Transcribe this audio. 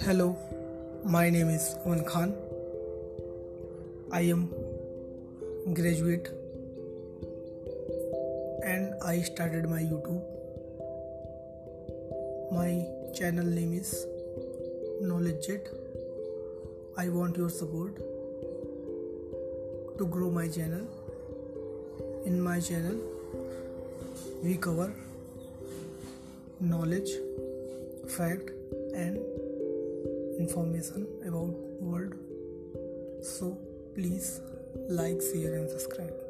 Hello, my name is Aman Khan. I am graduate and I started my YouTube. My channel name is Knowledge Jet. I want your support to grow my channel. In my channel, we cover knowledge, fact, and information about world. So please like share and subscribe